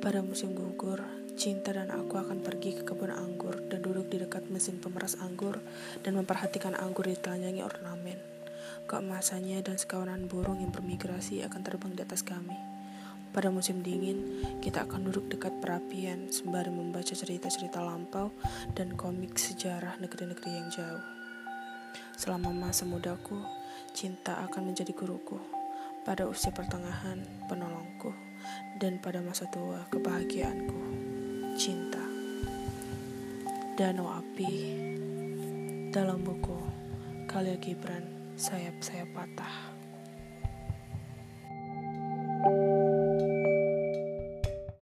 Pada musim gugur, Cinta dan aku akan pergi ke kebun anggur dan duduk di dekat mesin pemeras anggur dan memperhatikan anggur ditelanjangi ornamen. Keemasannya dan sekawanan burung yang bermigrasi akan terbang di atas kami. Pada musim dingin, kita akan duduk dekat perapian sembari membaca cerita-cerita lampau dan komik sejarah negeri-negeri yang jauh. Selama masa mudaku, cinta akan menjadi guruku. Pada usia pertengahan, penolongku, dan pada masa tua, kebahagiaanku. Cinta. Danau Api dalam buku Khalil Gibran Sayap-sayap patah